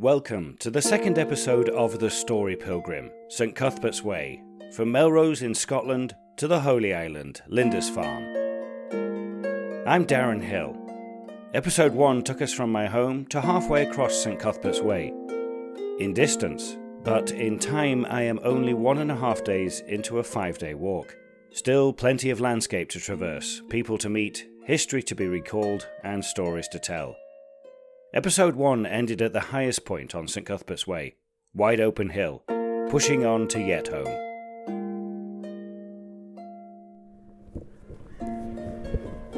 Welcome to the second episode of The Story Pilgrim, St Cuthbert's Way, from Melrose in Scotland to the Holy Island, Lindisfarne. I'm Darren Hill. Episode 1 took us from my home to halfway across St Cuthbert's Way. In distance, but in time I am only one and a half days into a five day walk. Still plenty of landscape to traverse, people to meet, history to be recalled, and stories to tell. Episode 1 ended at the highest point on St Cuthbert's Way, Wideopen Hill, pushing on to Yetholm.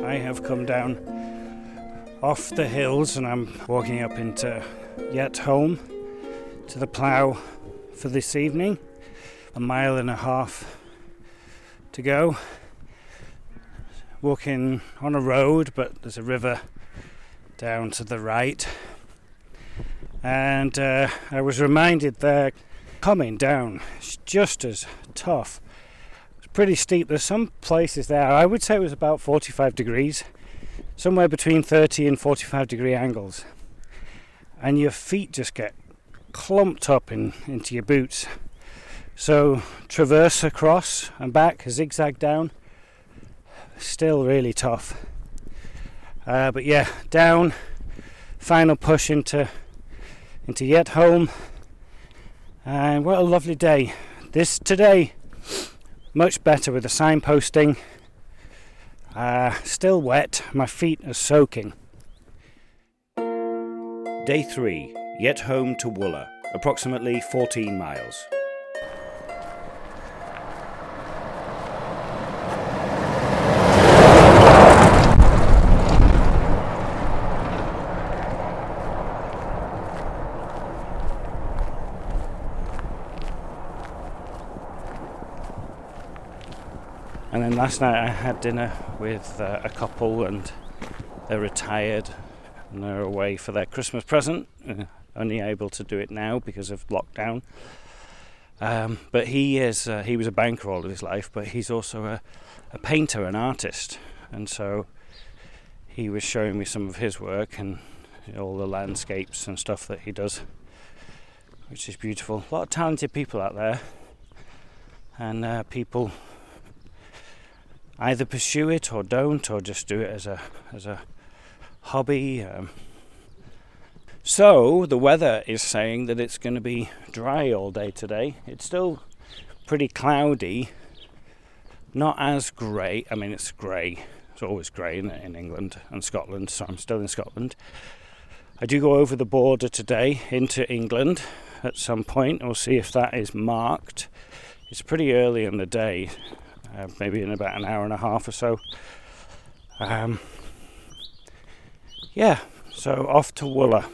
I have come down off the hills and I'm walking up into Yetholm to the plough for this evening. A mile and a half to go. Walking on a road, but there's a river down to the right. And uh, I was reminded that coming down is just as tough. It's pretty steep. There's some places there, I would say it was about 45 degrees, somewhere between 30 and 45 degree angles. And your feet just get clumped up in, into your boots. So, traverse across and back, zigzag down, still really tough. Uh, but yeah, down, final push into into Yetholm, and what a lovely day. This today, much better with the signposting. Uh, still wet, my feet are soaking. Day three, Yetholm to Wooler, approximately 14 miles. Last night I had dinner with uh, a couple, and they're retired and they're away for their Christmas present. Uh, only able to do it now because of lockdown. Um, but he is uh, he was a banker all of his life, but he's also a, a painter, an artist, and so he was showing me some of his work and all the landscapes and stuff that he does, which is beautiful. A lot of talented people out there, and uh, people either pursue it or don't, or just do it as a as a hobby. Um, so the weather is saying that it's going to be dry all day today. It's still pretty cloudy, not as grey. I mean, it's grey. It's always grey in, in England and Scotland, so I'm still in Scotland. I do go over the border today into England at some point. We'll see if that is marked. It's pretty early in the day, uh, maybe in about an hour and a half or so. Um, yeah, so off to Wooler.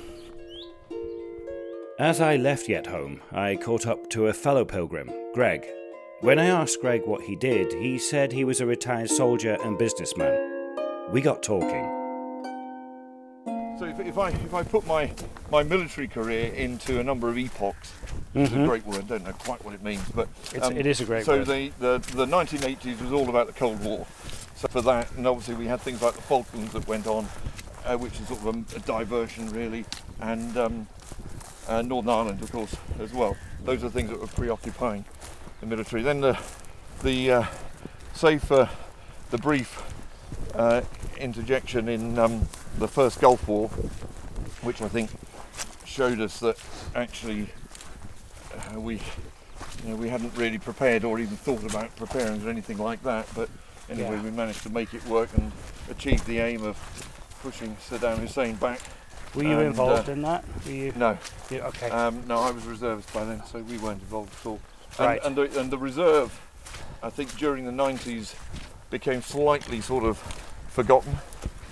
As I left Yetholm, I caught up to a fellow pilgrim, Greg. When I asked Greg what he did, he said he was a retired soldier and businessman. We got talking. So if, if I if I put my my military career into a number of epochs, it's a Mhm. great word. I don't know quite what it means, but It's, it is a great so word. the, the the 1980s was all about the Cold War. So for that, and obviously we had things like the Falklands that went on, uh, which is sort of a, a diversion really, and um, uh, Northern Ireland, of course, as well. Those are things that were preoccupying the military. Then the the uh, say for the brief uh, interjection in um, the first Gulf War, which I think showed us that actually uh, we you know, we hadn't really prepared or even thought about preparing or anything like that. But anyway, Yeah. we managed to make it work and achieve the aim of pushing Saddam Hussein back. Were you and, involved uh, in that? Were you? No, you- okay. um, no, I was reservist by then, so we weren't involved at all. Right. And, and, the, and the reserve, I think during the 90s, became slightly sort of forgotten.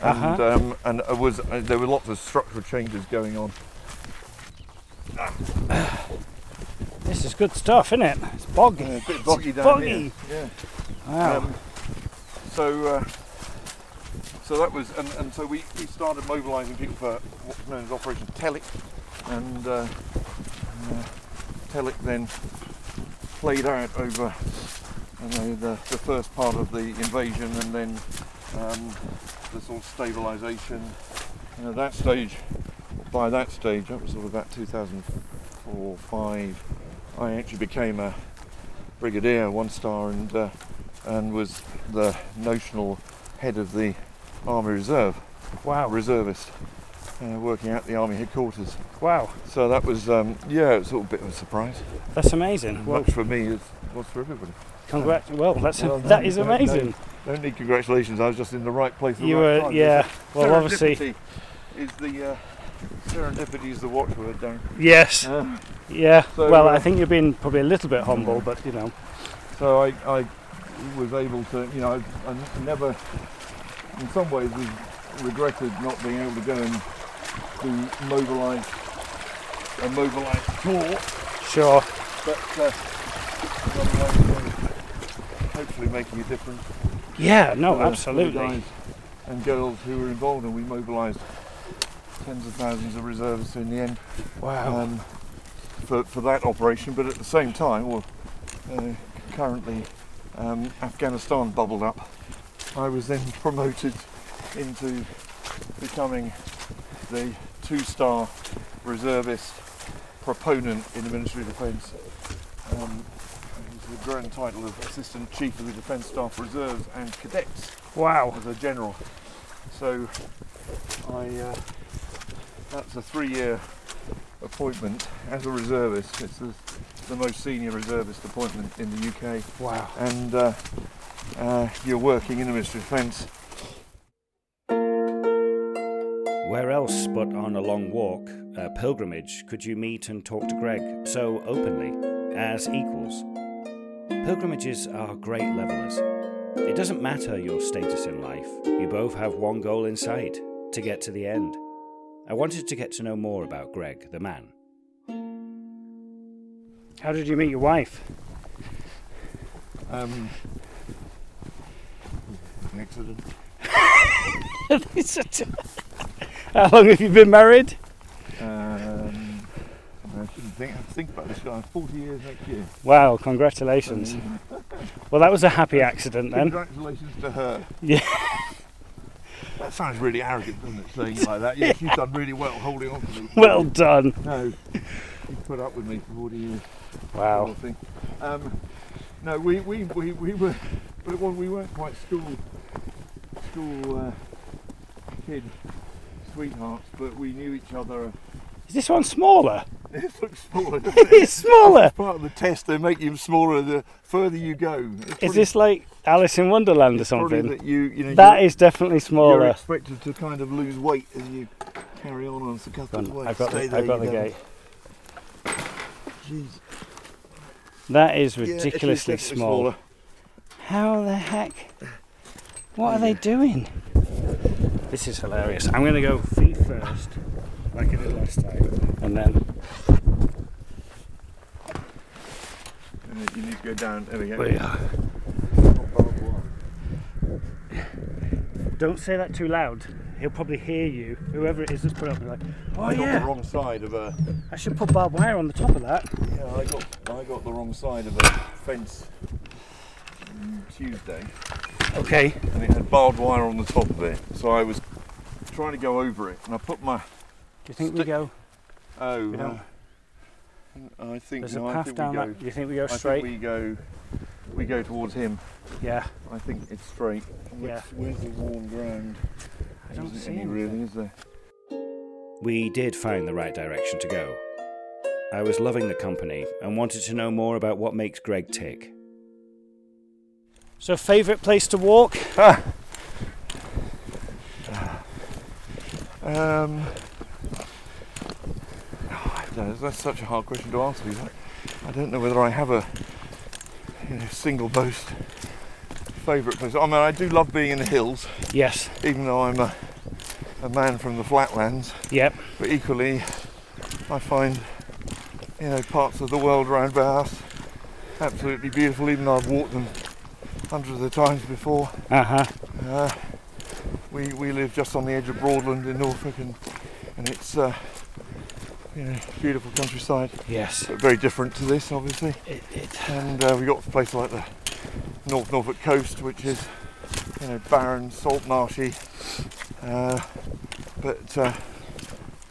And, Uh-huh. um, and it was uh, there were lots of structural changes going on. this is good stuff, isn't it? It's boggy. Yeah, a bit It's boggy down boggy. here. Yeah. Wow. Um, so, uh, so that was, and, and so we, we started mobilising people for what's known as Operation Telic, and uh, uh, Telic then played out over know, the, the first part of the invasion, and then um, the sort of stabilisation. And at that stage, by that stage, that was sort of about 2004 5, I actually became a brigadier, one star, and uh, and was the notional head of the Army Reserve, Wow. reservist, uh, working at the Army headquarters. Wow. So that was, um, yeah, it was a bit of a surprise. That's amazing. Well, Much for me as was for everybody. Congrats. Well, that's Well, that no, is no, no. amazing. Don't need congratulations. I was just in the right place. At the You right were, time. yeah. Well, obviously, is the uh, serendipity is the watchword, Darren. yes. Uh, Yeah. So, well, uh, I think you've been probably a little bit humble, but you know. so I, I was able to, you know, I, I never, in some ways, regretted not being able to go and do mobilise a mobilised tour, Sure. but uh, hopefully making a difference. Yeah. No. for the- the Absolutely. and girls who were involved, and we mobilised tens of thousands of reservists in the end Wow. um, for, for that operation. But at the same time, well, uh, currently um, Afghanistan bubbled up. I was then promoted into becoming the two-star reservist proponent in the Ministry of Defence. Um, the grand title of Assistant Chief of the Defence Staff Reserves and Cadets wow. as a general. So I uh, that's a three-year appointment as a reservist. It's the, the most senior reservist appointment in the UK, Wow. and uh, uh, you're working in the Ministry of Defence. Where else but on a long walk, a pilgrimage, could you meet and talk to Greg so openly, as equals? Pilgrimages are great levelers. It doesn't matter your status in life, you both have one goal in sight to get to the end. I wanted to get to know more about Greg, the man. How did you meet your wife? Um, accident. How long have you been married? I think. Think about this guy. 40 years next year. Wow. Congratulations. Well, that was a happy accident then. Congratulations to her. Yeah. That sounds really arrogant, doesn't it? Saying it like that. Yeah, she's done really well holding on to me. Well done. No, you put up with me for 40 years. Wow. sort of. Um, no, we, we, we, we were, but was, we weren't quite school, school uh, kid sweethearts, but we knew each other. Is this one smaller? It looks smaller. it? it's smaller. Part of the test, they make you smaller the further you go. It's Is this like Alice in Wonderland or something? That you, you know, That you're, definitely you're smaller. expected to kind of lose weight as you carry on on the Go way. I've got Stay the, I've got the go. gate. Jeez. That is Yeah, is ridiculously definitely small. smaller. How the heck? What are they doing? This is hilarious. I'm going to go feet first, like I did last time, and then Uh, you need to go down. There we go. we are. Don't say that too loud. He'll probably hear you. Whoever it is that's put up, be like, oh I got the wrong side of a. I should put barbed wire on the top of that. Yeah, I got I got the wrong side of a fence Tuesday, Okay. and it had barbed wire on the top of it. So I was trying to go over it, and I put my Do you think we go? oh. We don't- uh, I think There's no, a I path think down we go. that. Do you think we go I think straight? we go. We go towards him. Yeah. I think it's straight. Which, Yeah. Where's the worn ground? I don't see any anything. really, is there? We did find the right direction to go. I was loving the company and wanted to know more about what makes Greg tick. So, favourite place to walk? Ah. Um, I don't know, that's such a hard question to answer. I don't know whether I have a you know, single most favourite place. I mean, I do love being in the hills, Yes. even though I'm a, a man from the flatlands. Yep. But equally, I find you know parts of the world around Bath absolutely beautiful. Even though I've walked them hundreds of times before. Uh huh. Uh, we we live just on the edge of Broadland in Norfolk, and and it's uh, you know beautiful countryside, Yes. but very different to this, obviously. It, it, And uh, we got a place like the North Norfolk coast, which is you know barren, salt marshy, uh, but uh,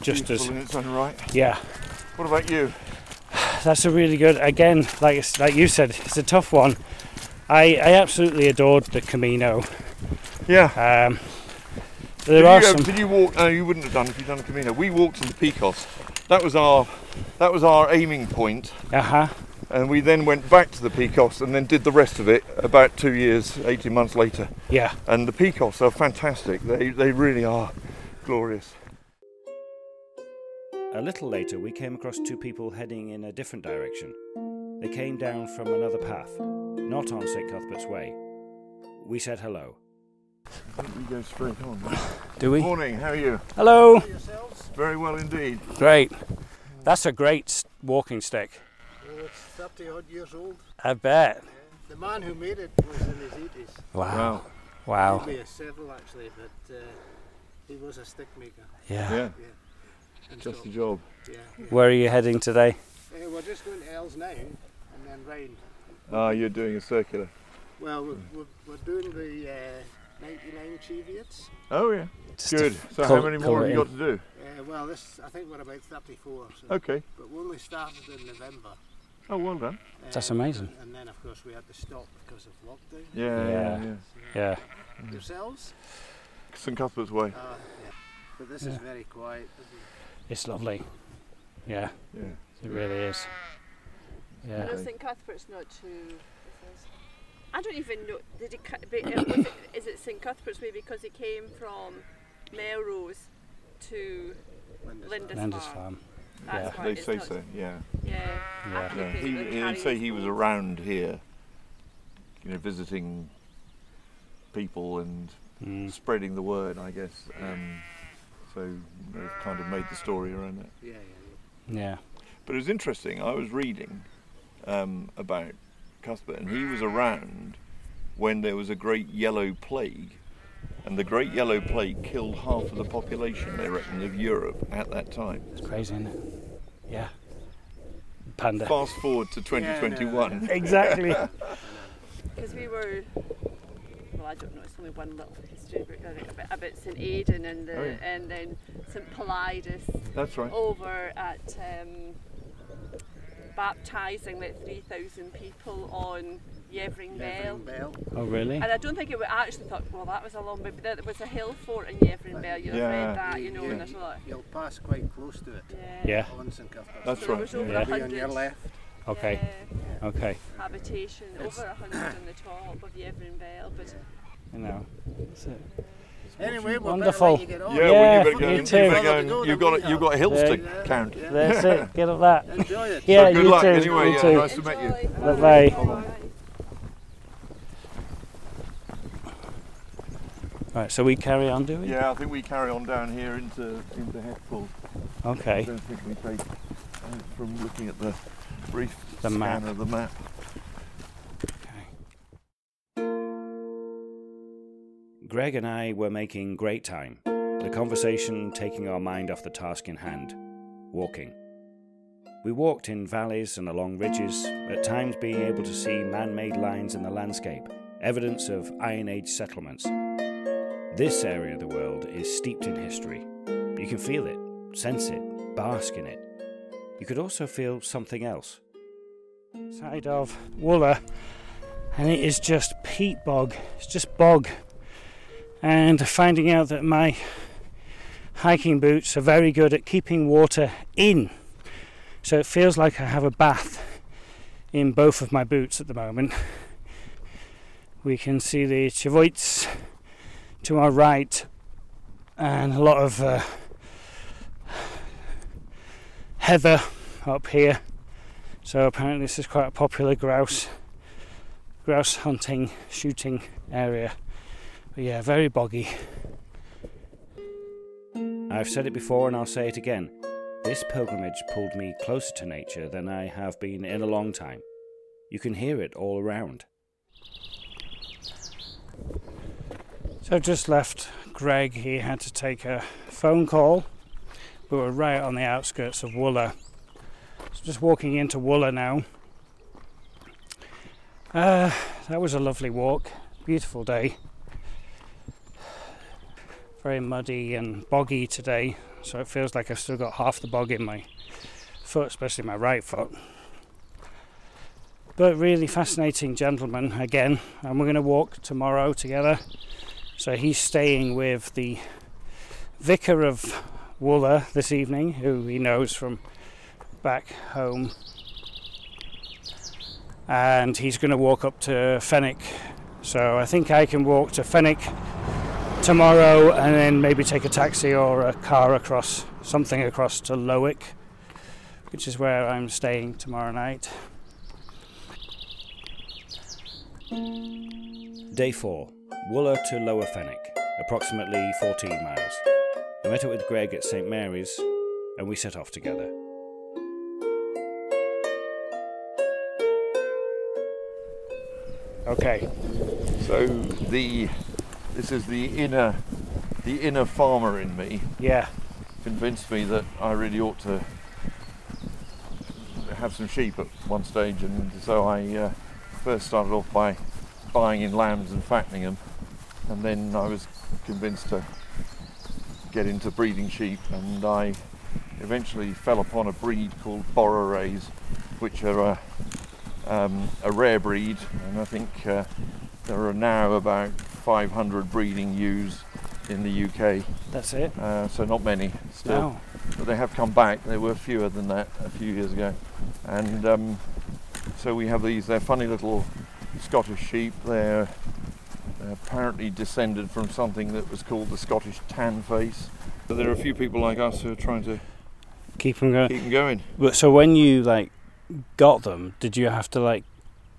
just as Beautiful in its own right. yeah. What about you? That's a really good. Again, like like you said, it's a tough one. I I absolutely adored the Camino. Yeah. Um, Did there you, are uh, some. did you walk? No, you wouldn't have done if you'd done a Camino. We walked in the Picos. That was our that was our aiming point, Uh huh. and we then went back to the Picos and then did the rest of it about two years, eighteen months later. Yeah. And the Picos are fantastic. They they really are glorious. A little later, we came across two people heading in a different direction. They came down from another path, not on St. Cuthbert's Way. We said hello. I think we go straight on. Do we? Morning. How are you? Hello. Very well indeed. Great. That's a great walking stick. Oh, it's 30 odd years old. I bet. The man who made it was in his 80s. Wow. Wow. Wow. He made a several actually, but uh, he was a stick maker. Yeah. Yeah. in Just a job. Yeah. yeah. Where are you heading today? Uh, we're just going to Els now and then round. Ah, you're doing a circular. Well, we're, we're, we're doing the uh, 99 Cheviots. Oh yeah. Just Good. So col- how many more have you got to do? Uh, well, this I think we're about 34. So, Okay. But we only started in November. Oh, well done. That's amazing. And, and then, of course, we had to stop because of lockdown. Yeah. Yeah. Yeah. yeah. Yeah. Yourselves? St Cuthbert's Way. Uh, yeah. But this Yeah. is very quiet. isn't it? It's lovely. Yeah. Yeah. It really is. Yeah. No, Okay. St Cuthbert's not too. This is- I don't even know. Did he? but, uh, was it, is it St Cuthbert's Way because he came from Melrose to Linda's Linda's Landers Farm? Farm. That's Yeah. They say so. Yeah. Yeah. Yeah. I Yeah. He, they he'd say he was around here, you know, visiting people and Mm. spreading the word, I guess. Um, so they've kind of made the story around that. Yeah, yeah, Yeah. But it was interesting. I was reading um, about Cuthbert, and he was around when there was a great yellow plague, and the great yellow plague killed half of the population, they reckon, of Europe at that time. It's crazy, isn't it? Yeah. Panda. Fast forward to 2021. Exactly. Because we were. Well, I don't know. It's only one little history book I think, about, about St Aidan and the Oh, yeah. and then St Paulinus That's right. over at um, baptising like three thousand people on Yeavering Bell. Yeavering Bell. oh, really? And I don't think it would actually thought, well, that was a long bit, but there was a hill fort in Yeavering Bell. You've Yeah. read that, you know, Yeah. and there's a lot. You'll pass quite close to it Yeah. on St Cuthbert's. That's So there right. was over Yeah. a on your left. Okay. yeah, Okay. habitation, It's- over a hundred on the top of Yeavering Bell, but You know. That's it. Anyway, we're Wonderful. you get on. Yeah, Yeah, well, you better go. you You too. better Further go to and go you've got we a, you've got a hill have. Yeah. count. Yeah. That's it. Get up that. Enjoy it. Yeah, So you good luck too. anyway. you Yeah, too. nice to meet you. enjoy. Bye-bye. Right, so we carry on, do we? Yeah, I think we carry on down here into into Hethpool. I don't think we take uh, from looking at the brief The scan map. of the map. Greg and I were making great time, the conversation taking our mind off the task in hand walking. We walked in valleys and along ridges, at times being able to see man made lines in the landscape, evidence of Iron Age settlements. This area of the world is steeped in history. You can feel it, sense it, bask in it. You could also feel something else. Side of Wooler, and it is just peat bog. It's just bog. And finding out that my hiking boots are very good at keeping water in. So it feels like I have a bath in both of my boots at the moment. We can see the Cheviots to our right and a lot of uh, heather up here. So apparently this is quite a popular grouse grouse hunting shooting area. But yeah, very boggy. I've said it before and I'll say it again. This pilgrimage pulled me closer to nature than I have been in a long time. You can hear it all around. So I've just left Greg. He had to take a phone call. We were right on the outskirts of Wooler. So just walking into Wooler now. Uh, that was a lovely walk. Beautiful day. Very muddy and boggy today, so it feels like I've still got half the bog in my foot, especially my right foot. But really fascinating gentleman again, and we're going to walk tomorrow together. So he's staying with the vicar of Wooler this evening, who he knows from back home. And he's going to walk up to Fenwick. So I think I can walk to Fenwick tomorrow and then maybe take a taxi or a car across, something across to Lowick, which is where I'm staying tomorrow night. Day 4 Wooler to Lower Fenwick, approximately 14 miles. I met up with Greg at St Mary's and we set off together. Okay, So the this is the inner the inner farmer in me. Yeah, convinced me that I really ought to have some sheep at one stage, and so I uh, first started off by buying in lambs and fattening them, and then I was convinced to get into breeding sheep, and I eventually fell upon a breed called Borerays, which are a, um, a rare breed, and I think uh, there are now about 500 breeding ewes in the UK, that's it. uh, so not many still Wow. but they have come back. There were fewer than that a few years ago, and um, so we have these. They're funny little Scottish sheep. They're, apparently descended from something that was called the Scottish tan face. But there are a few people like us who are trying to Keep them going. keep them going. But so when you like got them, did you have to like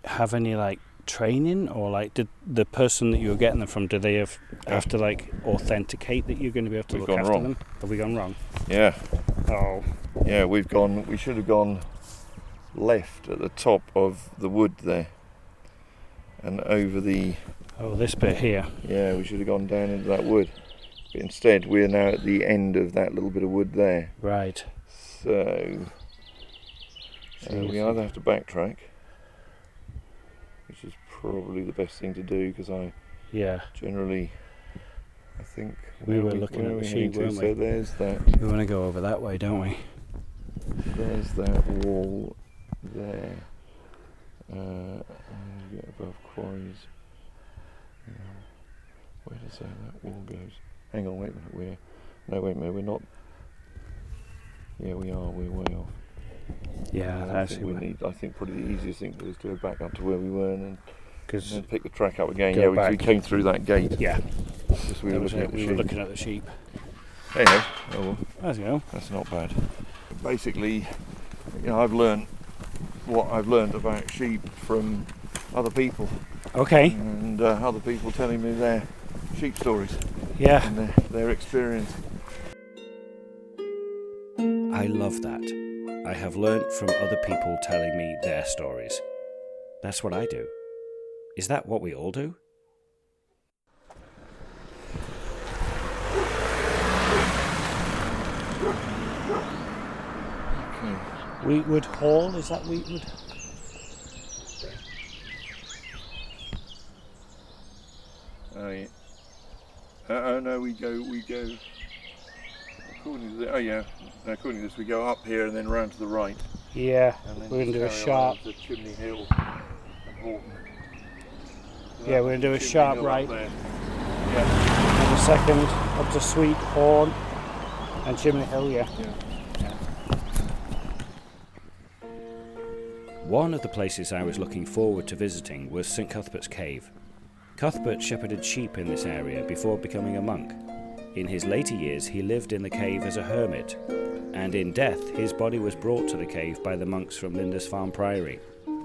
have any like training, or like did the person that you were getting them from, do they have have to like authenticate that you're going to be able to We've look after wrong. them? Have we gone wrong? Yeah, Oh, yeah. We've gone. We should have gone left at the top of the wood there, and over the oh, this bit here. Yeah, we should have gone down into that wood. But instead, we're now at the end of that little bit of wood there. Right. So uh, we either have to backtrack, which is probably the best thing to do because I Yeah. generally, I think We were are looking at the we heading to? weren't we? So there's that. We want to go over that way, don't we? There's that wall there. Uh, get above quarries. Yeah. Where does that, that wall goes? Hang on, wait a minute. We're no, wait a minute. We're not. Yeah, we are. We're way off. Yeah, I that's think we need. I think probably the easiest thing to do is to go back up to where we were and then, and then pick the track up again. Yeah, we, we came through that gate. yeah, Just we were looking it. at the we were sheep. looking at the sheep. Anyway, oh well. There you go. That's not bad. Basically, you know, I've learned what I've learned about sheep from other people Okay. and uh, other people telling me their sheep stories Yeah. and their, their experience. I love that. I have learnt from other people telling me their stories. That's what I do. Is that what we all do? Okay. Weetwood Hall. Is that Wheatwood? Oh yeah. Uh, oh no, we go, we go. According to the, oh yeah, according to this, we go up here and then round to the right. Yeah. And then We're gonna do a sharp. to Chimney Hill and Horton. So Yeah, we're gonna do a sharp right. Yeah, And a second up to Sweet Horn and Chimney Hill. Yeah. yeah. One of the places I was looking forward to visiting was St Cuthbert's Cave. Cuthbert shepherded sheep in this area before becoming a monk. In his later years, he lived in the cave as a hermit, and in death, his body was brought to the cave by the monks from Lindisfarne Priory,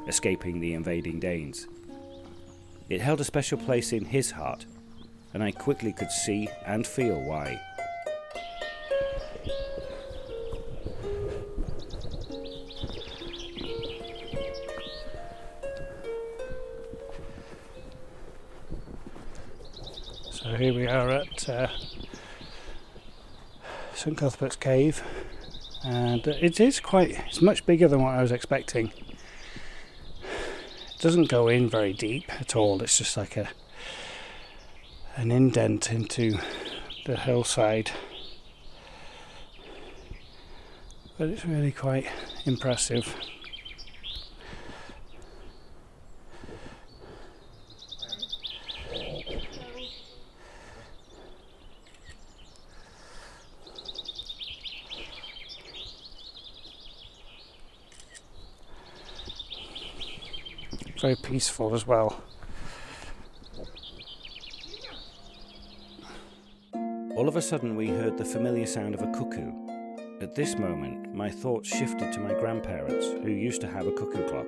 escaping the invading Danes. It held a special place in his heart, and I quickly could see and feel why. So here we are at uh, St Cuthbert's Cave, and it is quite. It's much bigger than what I was expecting. It doesn't go in very deep at all. It's just like a an indent into the hillside. But it's really quite impressive. Very peaceful as well. All of a sudden, we heard the familiar sound of a cuckoo. At this moment, my thoughts shifted to my grandparents, who used to have a cuckoo clock.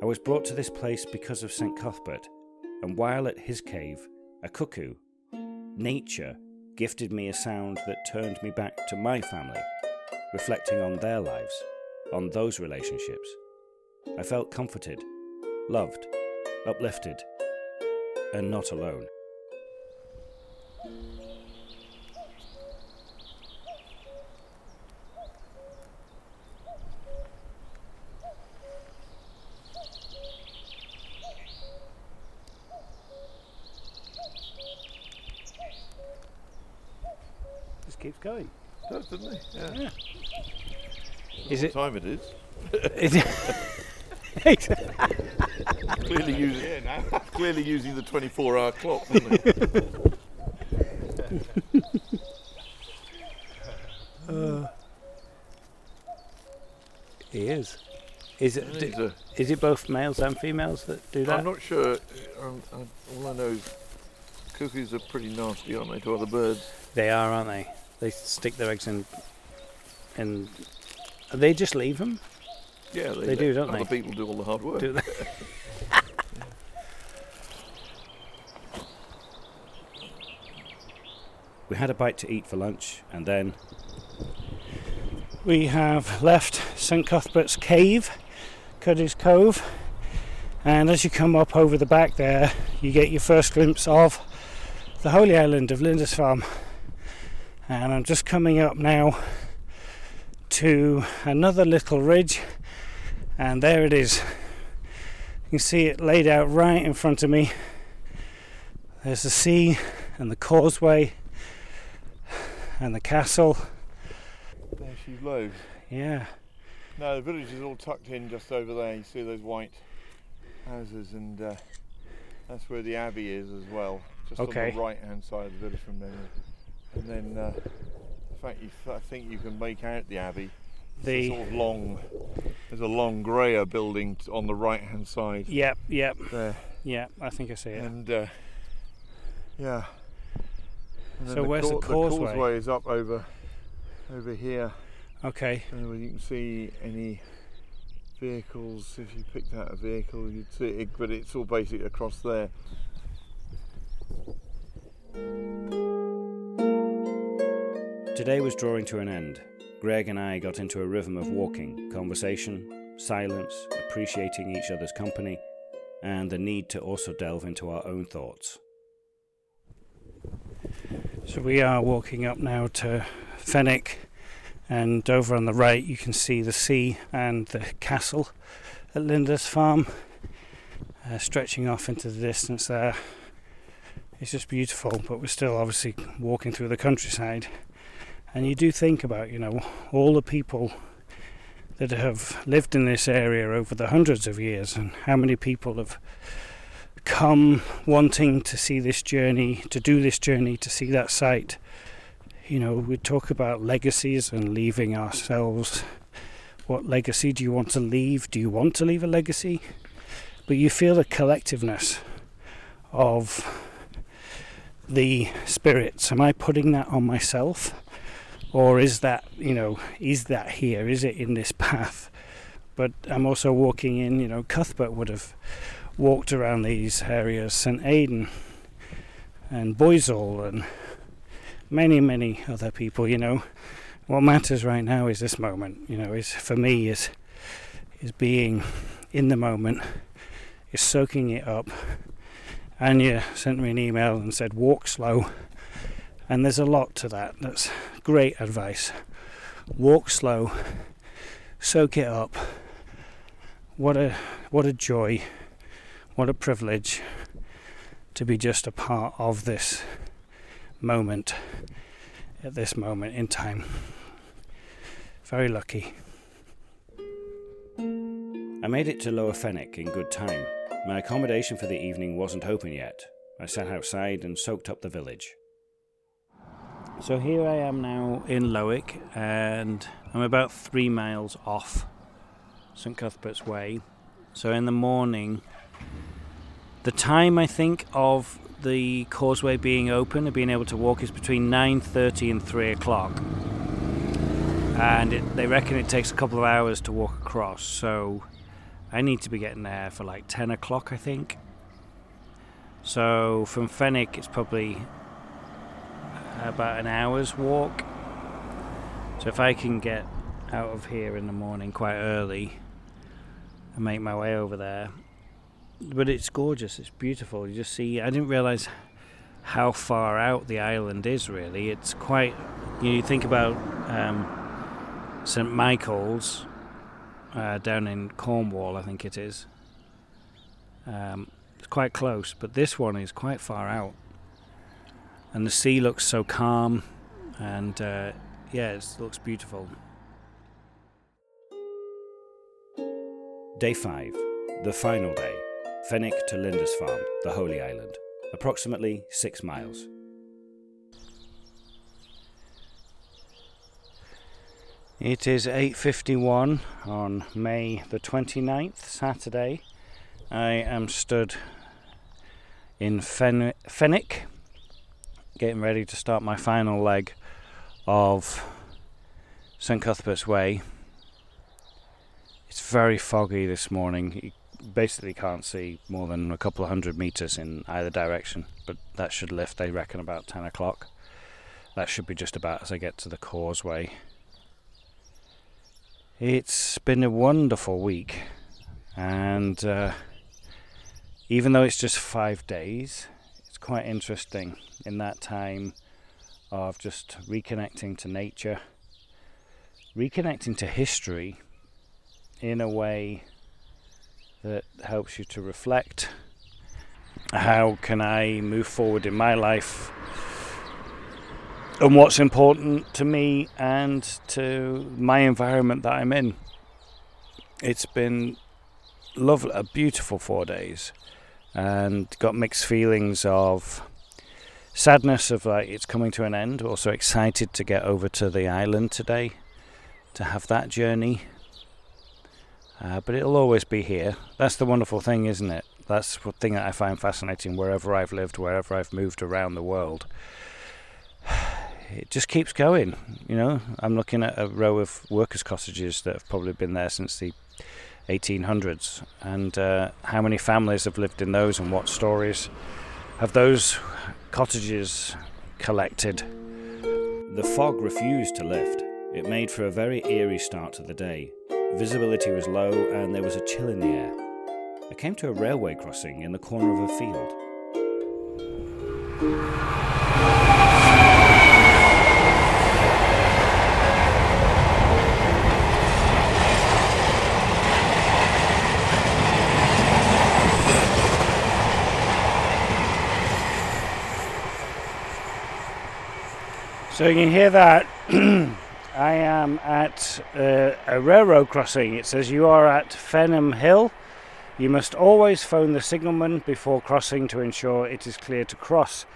I was brought to this place because of St. Cuthbert, and while at his cave, a cuckoo, nature, gifted me a sound that turned me back to my family, reflecting on their lives, on those relationships. I felt comforted, loved, uplifted, and not alone. Just keeps going. Does, doesn't it? Yeah. Yeah. Is Is what it- time it is? Is Clearly using, clearly using the 24-hour clock. Isn't? He is. Is it? It's a- Is it both males and females that do that? I'm not sure. Um, um, all I know is cuckoos are pretty nasty, aren't they, to other birds? They are, aren't they? They stick their eggs in. And they just leave them. Yeah, They do, don't they? other they? people do all the hard work. Do they? We had a bite to eat for lunch, and then We have left St Cuthbert's Cave, Cuddy's Cove, and as you come up over the back there, you get your first glimpse of the holy island of Lindisfarne. And I'm just coming up now to another little ridge, and there it is. You can see it laid out right in front of me. There's the sea and the causeway and the castle. There she low. Yeah. No, the village is all tucked in just over there. You see those white houses, and uh, that's where the abbey is as well, just Okay. on the right-hand side of the village from there. And then, uh, in fact, you, I think you can make out the abbey. The sort of long. There's a long greyer building on the right-hand side Yep, yep, there, yeah, I think I see it. and uh, yeah. And then So where's the causeway? The causeway is up over, over here. Okay, And you can see any vehicles. If you picked out a vehicle, you'd see it, but it's all basically across there. Today was drawing to an end. Greg and I got into a rhythm of walking, conversation, silence, appreciating each other's company, and the need to also delve into our own thoughts. so we are walking up now to Fenwick, and over on the right you can see the sea and the castle at Lindisfarne, uh, stretching off into the distance there. It's just beautiful, but we're still obviously walking through the countryside. And you do think about, you know, all the people that have lived in this area over the hundreds of years and how many people have come wanting to see this journey, to do this journey, to see that site. You know, we talk about legacies and leaving ourselves. What legacy do you want to leave? Do you want to leave a legacy? But you feel the collectiveness of the spirits. Am I putting that on myself? Or is that, you know, is that here? Is it in this path? But I'm also walking in, you know, Cuthbert would have walked around these areas, St Aidan and Boisil and many, many other people, you know. What matters right now is this moment, you know, is for me is is being in the moment, is soaking it up. Anya sent me an email and said walk slow. And there's a lot to that. That's great advice. Walk slow, soak it up. What a what a joy, what a privilege to be just a part of this moment at this moment in time. Very lucky. I made it to Lower Fenwick in good time. My accommodation for the evening wasn't open yet. I sat outside and soaked up the village. So here I am now in Lowick, and I'm about three miles off St Cuthbert's Way. So in the morning, the time I think of the causeway being open and being able to walk is between 9:30 and 3 o'clock, and it, they reckon it takes a couple of hours to walk across. So I need to be getting there for like 10 o'clock, I think. So from Fenwick, it's probably about an hour's walk. So if I can get out of here in the morning quite early and make my way over there. But it's gorgeous, it's beautiful. You just see, I didn't realize how far out the island is really. It's quite, you, know, you think about um, St. Michael's uh, down in Cornwall, I think it is. Um, it's quite close, but this one is quite far out. And the sea looks so calm, and uh, yeah, it looks beautiful. Day 5, the final day. Fenwick to Lindisfarne, the Holy Island, approximately 6 miles. It is 8:51 on May the 29th, Saturday. I am stood in Fen- Fenwick getting ready to start my final leg of St Cuthbert's Way. It's very foggy this morning. You basically can't see more than a couple of hundred meters in either direction, but that should lift, they reckon, about 10 o'clock. That should be just about as I get to the causeway. It's been a wonderful week, and uh, even though it's just five days, quite interesting in that time of just reconnecting to nature, reconnecting to history in a way that helps you to reflect. How can I move forward in my life and what's important to me and to my environment that I'm in. It's been lovely, a beautiful four days, and got mixed feelings of sadness of like it's coming to an end. Also excited to get over to the island today to have that journey. Uh, but it'll always be here. That's the wonderful thing, isn't it? That's the thing that I find fascinating wherever I've lived, wherever I've moved around the world it just keeps going. You know, I'm looking at a row of workers' cottages that have probably been there since the 1800s, and uh, how many families have lived in those, and what stories have those cottages collected. The fog refused to lift. It made for a very eerie start to the day. Visibility was low, and there was a chill in the air. I came to a railway crossing in the corner of a field. So you can hear that. I am at uh, a railroad crossing. It says you are at Fenham Hill. You must always phone the signalman before crossing to ensure it is clear to cross.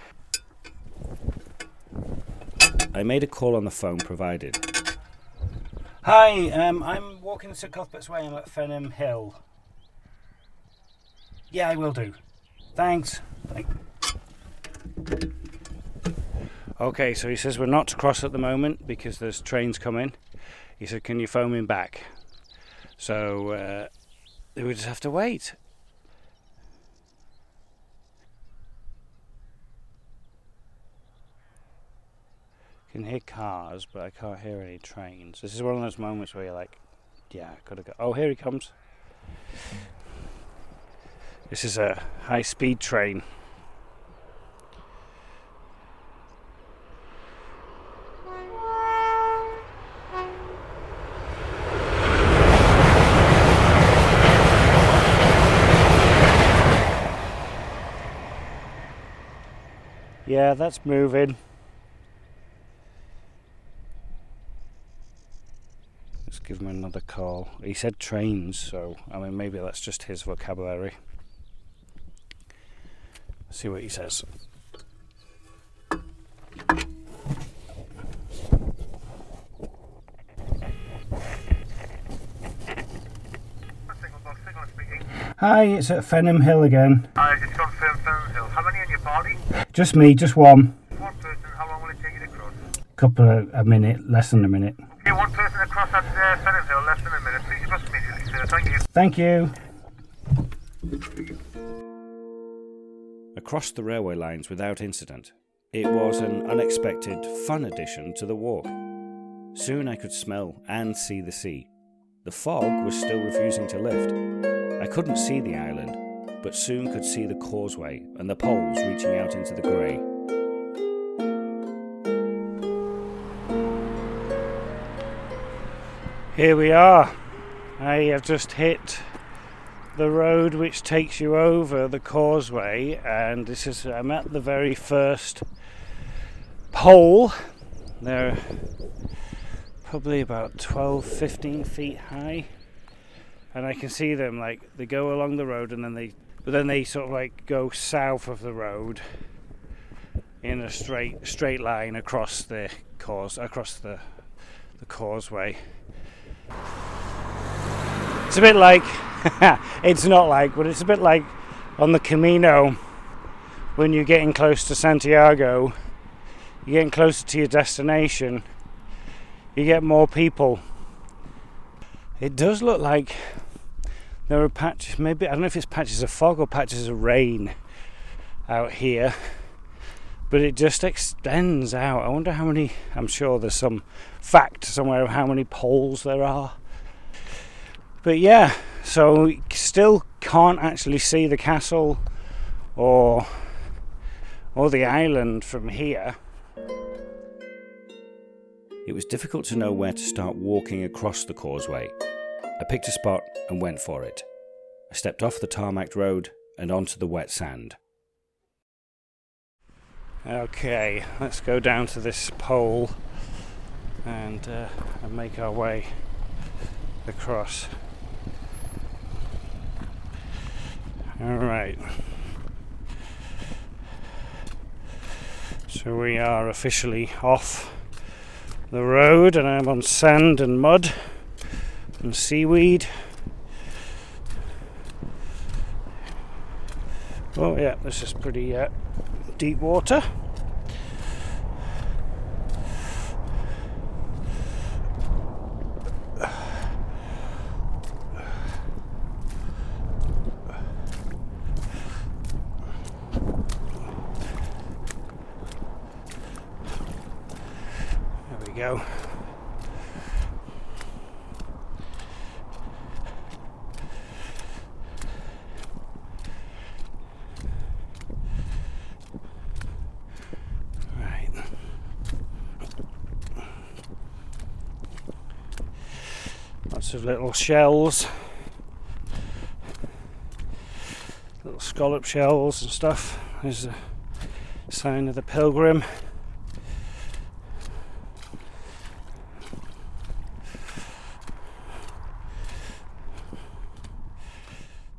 I made a call on the phone provided. Hi, um, I'm walking to Cuthbert's Way. I'm at Fenham Hill. Yeah, I will do. Thanks. Thank- Okay, so he says we're not to cross at the moment because there's trains coming. He said, "Can you phone me back?" So uh, we just have to wait. can hear cars, but I can't hear any trains. This is one of those moments where you're like, "Yeah, gotta go." Oh, here he comes. This is a high-speed train. Yeah, that's moving. Let's give him another call. He said trains, so I mean, maybe that's just his vocabulary. See what he says. Hi, it's at Fenham Hill again. Hi, it's Fenham Hill. How many party? Just me, just one. One person. How long will it take you to cross? Couple of a minute, less than a minute. Okay, one person across at uh, Fenham Hill, less than a minute. Please cross immediately, sir. Thank you. Thank you. Across the railway lines without incident, it was an unexpected, fun addition to the walk. Soon I could smell and see the sea. The fog was still refusing to lift. I couldn't see the island, but soon could see the causeway and the poles reaching out into the grey. Here we are. I have just hit the road which takes you over the causeway, and this is I'm at the very first pole. They're probably about 12 15 feet high, and I can see them like they go along the road and then they but then they sort of like go south of the road in a straight straight line across the cause across the the causeway. It's a bit like, it's not like, but it's a bit like on the Camino when you're getting close to Santiago, you're getting closer to your destination, you get more people. It does look like there are patches, maybe, I don't know if it's patches of fog or patches of rain out here, but it just extends out. I wonder how many, I'm sure there's some fact somewhere of how many poles there are. But yeah, so still can't actually see the castle or or the island from here. It was difficult to know where to start walking across the causeway. I picked a spot and went for it. I stepped off the tarmac road and onto the wet sand. Okay, let's go down to this pole and, uh, and make our way across. All right. So we are officially off the road, and I'm on sand and mud and seaweed. Oh, yeah, this is pretty uh, deep water. There we go. Right. Lots of little shells, little scallop shells and stuff. There's a sign of the pilgrim.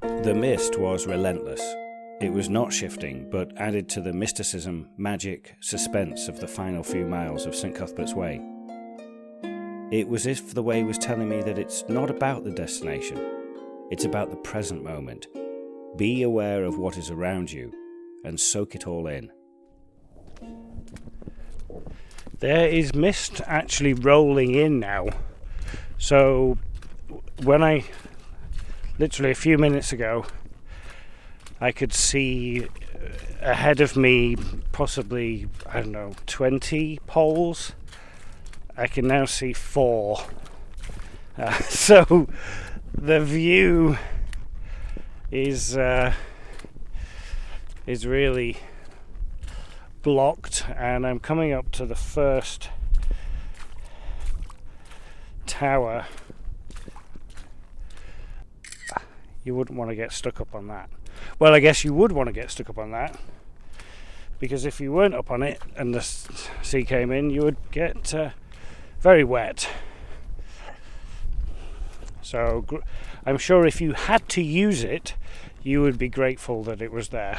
The mist was relentless. It was not shifting, but added to the mysticism, magic, suspense of the final few miles of St. Cuthbert's Way. It was as if the way was telling me that it's not about the destination, it's about the present moment. Be aware of what is around you and soak it all in. There is mist actually rolling in now. So when I literally a few minutes ago I could see uh, ahead of me possibly I don't know 20 poles. I can now see 4. Uh, so the view is uh, is really blocked and I'm coming up to the first tower you wouldn't want to get stuck up on that well I guess you would want to get stuck up on that because if you weren't up on it and the sea came in you would get uh, very wet So I'm sure if you had to use it, you would be grateful that it was there.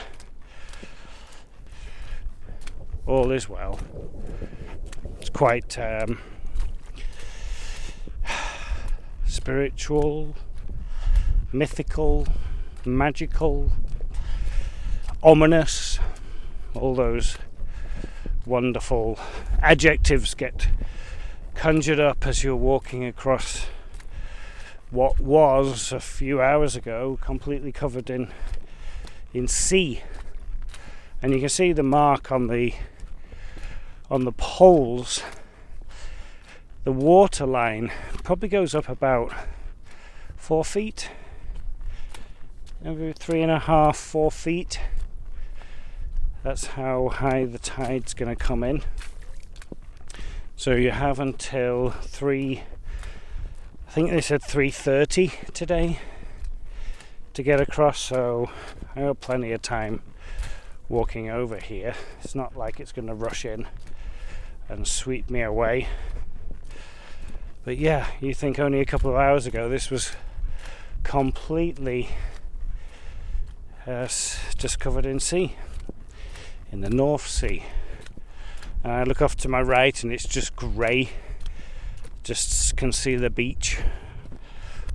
All is well. It's quite um, spiritual, mythical, magical, ominous. All those wonderful adjectives get conjured up as you're walking across what was a few hours ago completely covered in in sea. And you can see the mark on the on the poles. The water line probably goes up about four feet. Maybe three and a half four feet. That's how high the tide's going to come in so you have until 3 I think they said 3:30 today to get across so I have plenty of time walking over here. It's not like it's going to rush in and sweep me away. But yeah, you think only a couple of hours ago this was completely uh, just covered in sea in the North Sea. And I look off to my right and it's just grey. Just can see the beach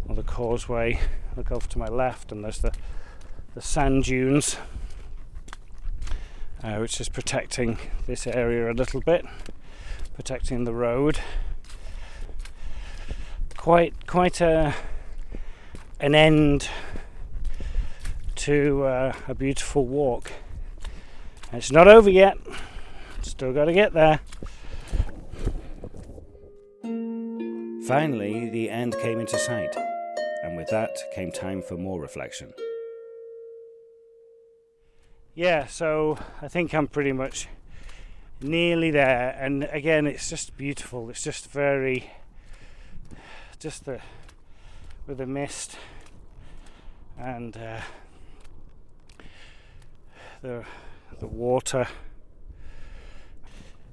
or the causeway. Look off to my left and there's the, the sand dunes, uh, which is protecting this area a little bit, protecting the road. Quite, quite a an end to uh, a beautiful walk. It's not over yet. Still got to get there. Finally, the end came into sight, and with that came time for more reflection. Yeah, so I think I'm pretty much nearly there. And again, it's just beautiful. It's just very, just the with the mist and uh, the the water.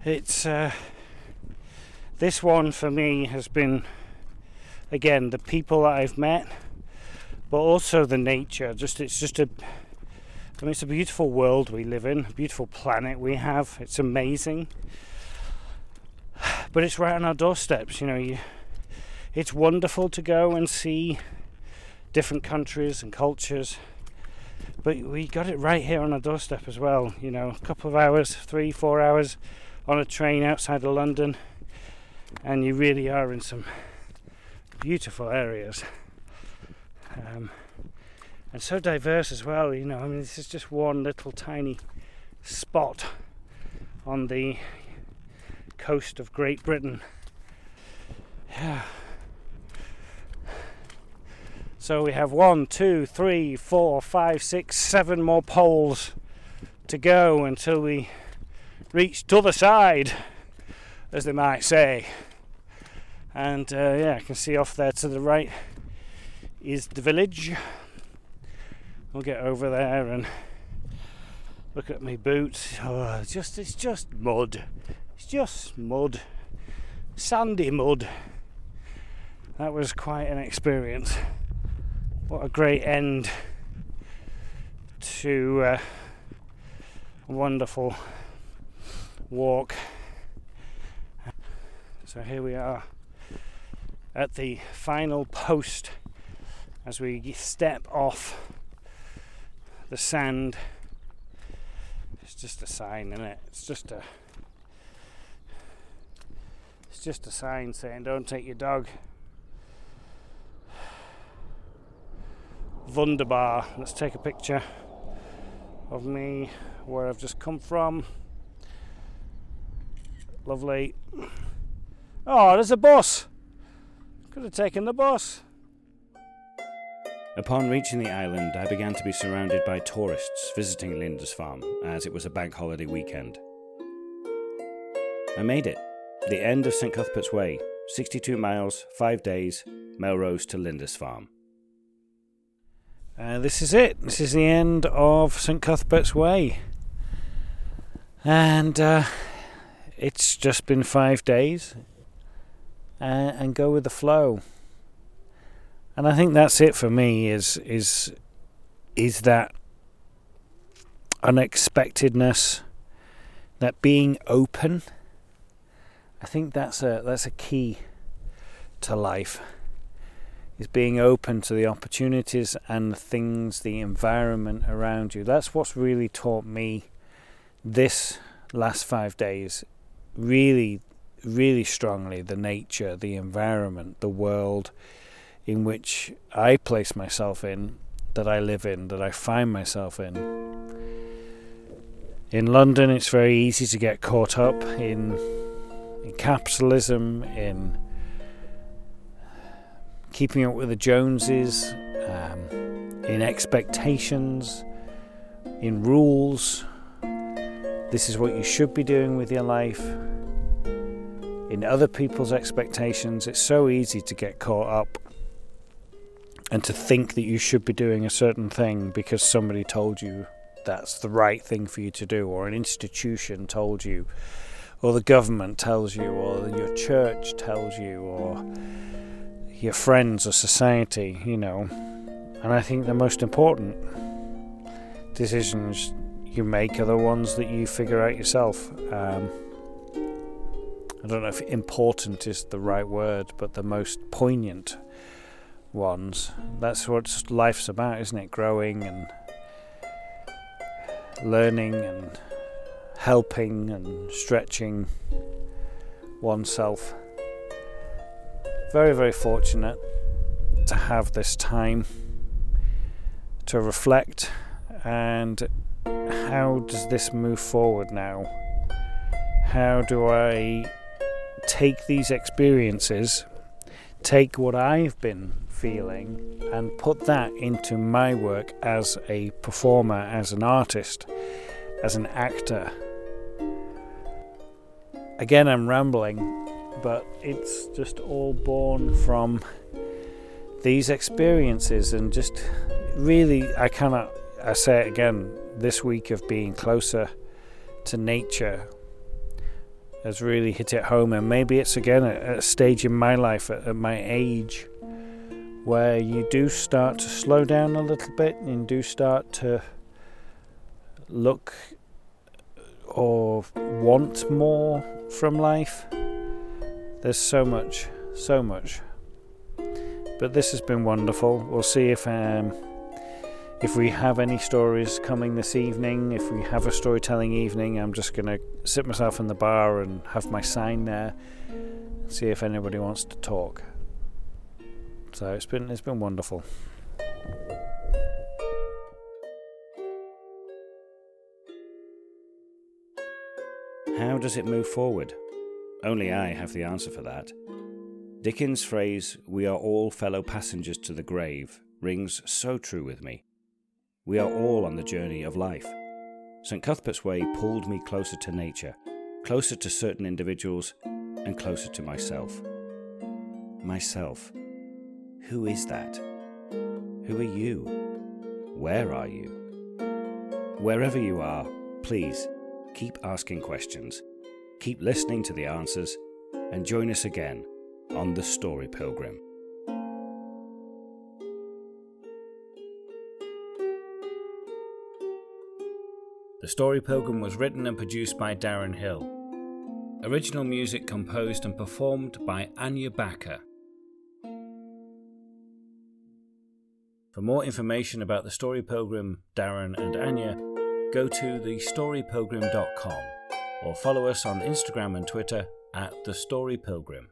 It's uh, this one for me has been again the people that I've met, but also the nature. Just it's just a I mean, it's a beautiful world we live in, a beautiful planet we have. It's amazing, but it's right on our doorsteps. You know, you, it's wonderful to go and see different countries and cultures, but we got it right here on our doorstep as well. You know, a couple of hours, three, four hours on a train outside of London, and you really are in some beautiful areas. Um, and so diverse as well. You know, I mean, this is just one little tiny spot on the coast of Great Britain. Yeah. So we have one, two, three, four, five, six, seven more poles to go until we reach t'other side, as they might say. And uh, yeah, I can see off there to the right is the village we'll get over there and look at my boots. Oh, just it's just mud. It's just mud, sandy mud. That was quite an experience. What a great end to uh, a wonderful walk. So here we are at the final post as we step off the sand. It's just a sign, isn't it? It's just a it's just a sign saying don't take your dog. Wunderbar. Let's take a picture of me where I've just come from. Lovely. Oh, there's a bus. Could have taken the bus. Upon reaching the island, I began to be surrounded by tourists visiting Lindisfarne, as it was a bank holiday weekend. I made it. The end of St. Cuthbert's Way, 62 miles, 5 days, Melrose to Lindisfarne. Uh, this is it. This is the end of St. Cuthbert's Way. And uh, it's just been five days. Uh, and go with the flow. And I think that's it for me. Is is is that unexpectedness, that being open. I think that's a that's a key to life. Is being open to the opportunities and the things, the environment around you. That's what's really taught me this last five days. Really, really strongly the nature, the environment, the world in which I place myself in, that I live in, that I find myself in. In London, it's very easy to get caught up in, in capitalism, in keeping up with the Joneses, um, in expectations, in rules. This is what you should be doing with your life. In other people's expectations, it's so easy to get caught up and to think that you should be doing a certain thing because somebody told you that's the right thing for you to do, or an institution told you, or the government tells you, or your church tells you, or your friends or society, you know. And I think the most important decisions you make the ones that you figure out yourself. Um, I don't know if important is the right word, but the most poignant ones. That's what life's about, isn't it? Growing and learning and helping and stretching oneself very, very fortunate to have this time to reflect and how does this move forward now? How do I take these experiences, take what I've been feeling, and put that into my work as a performer, as an artist, as an actor? Again, I'm rambling, but it's just all born from these experiences and just really I cannot I say it again this week of being closer to nature has really hit it home and maybe it's again a, stage in my life at, at my age where you do start to slow down a little bit and do start to look or want more from life there's so much, so much. But this has been wonderful. We'll see if um, if we have any stories coming this evening. If we have a storytelling evening, I'm just going to sit myself in the bar and have my sign there. See if anybody wants to talk. So it's been it's been wonderful. How does it move forward? Only I have the answer for that. Dickens' phrase, We are all fellow passengers to the grave, rings so true with me. We are all on the journey of life. St. Cuthbert's Way pulled me closer to nature, closer to certain individuals, and closer to myself. Myself. Who is that? Who are you? Where are you? Wherever you are, please keep asking questions Keep listening to the answers and join us again on The Story Pilgrim. The Story Pilgrim was written and produced by Darren Hill. Original music composed and performed by Anya Backer. For more information about the Story Pilgrim, Darren and Anya, go to thestorypilgrim.com or follow us on Instagram and Twitter at The Story Pilgrim.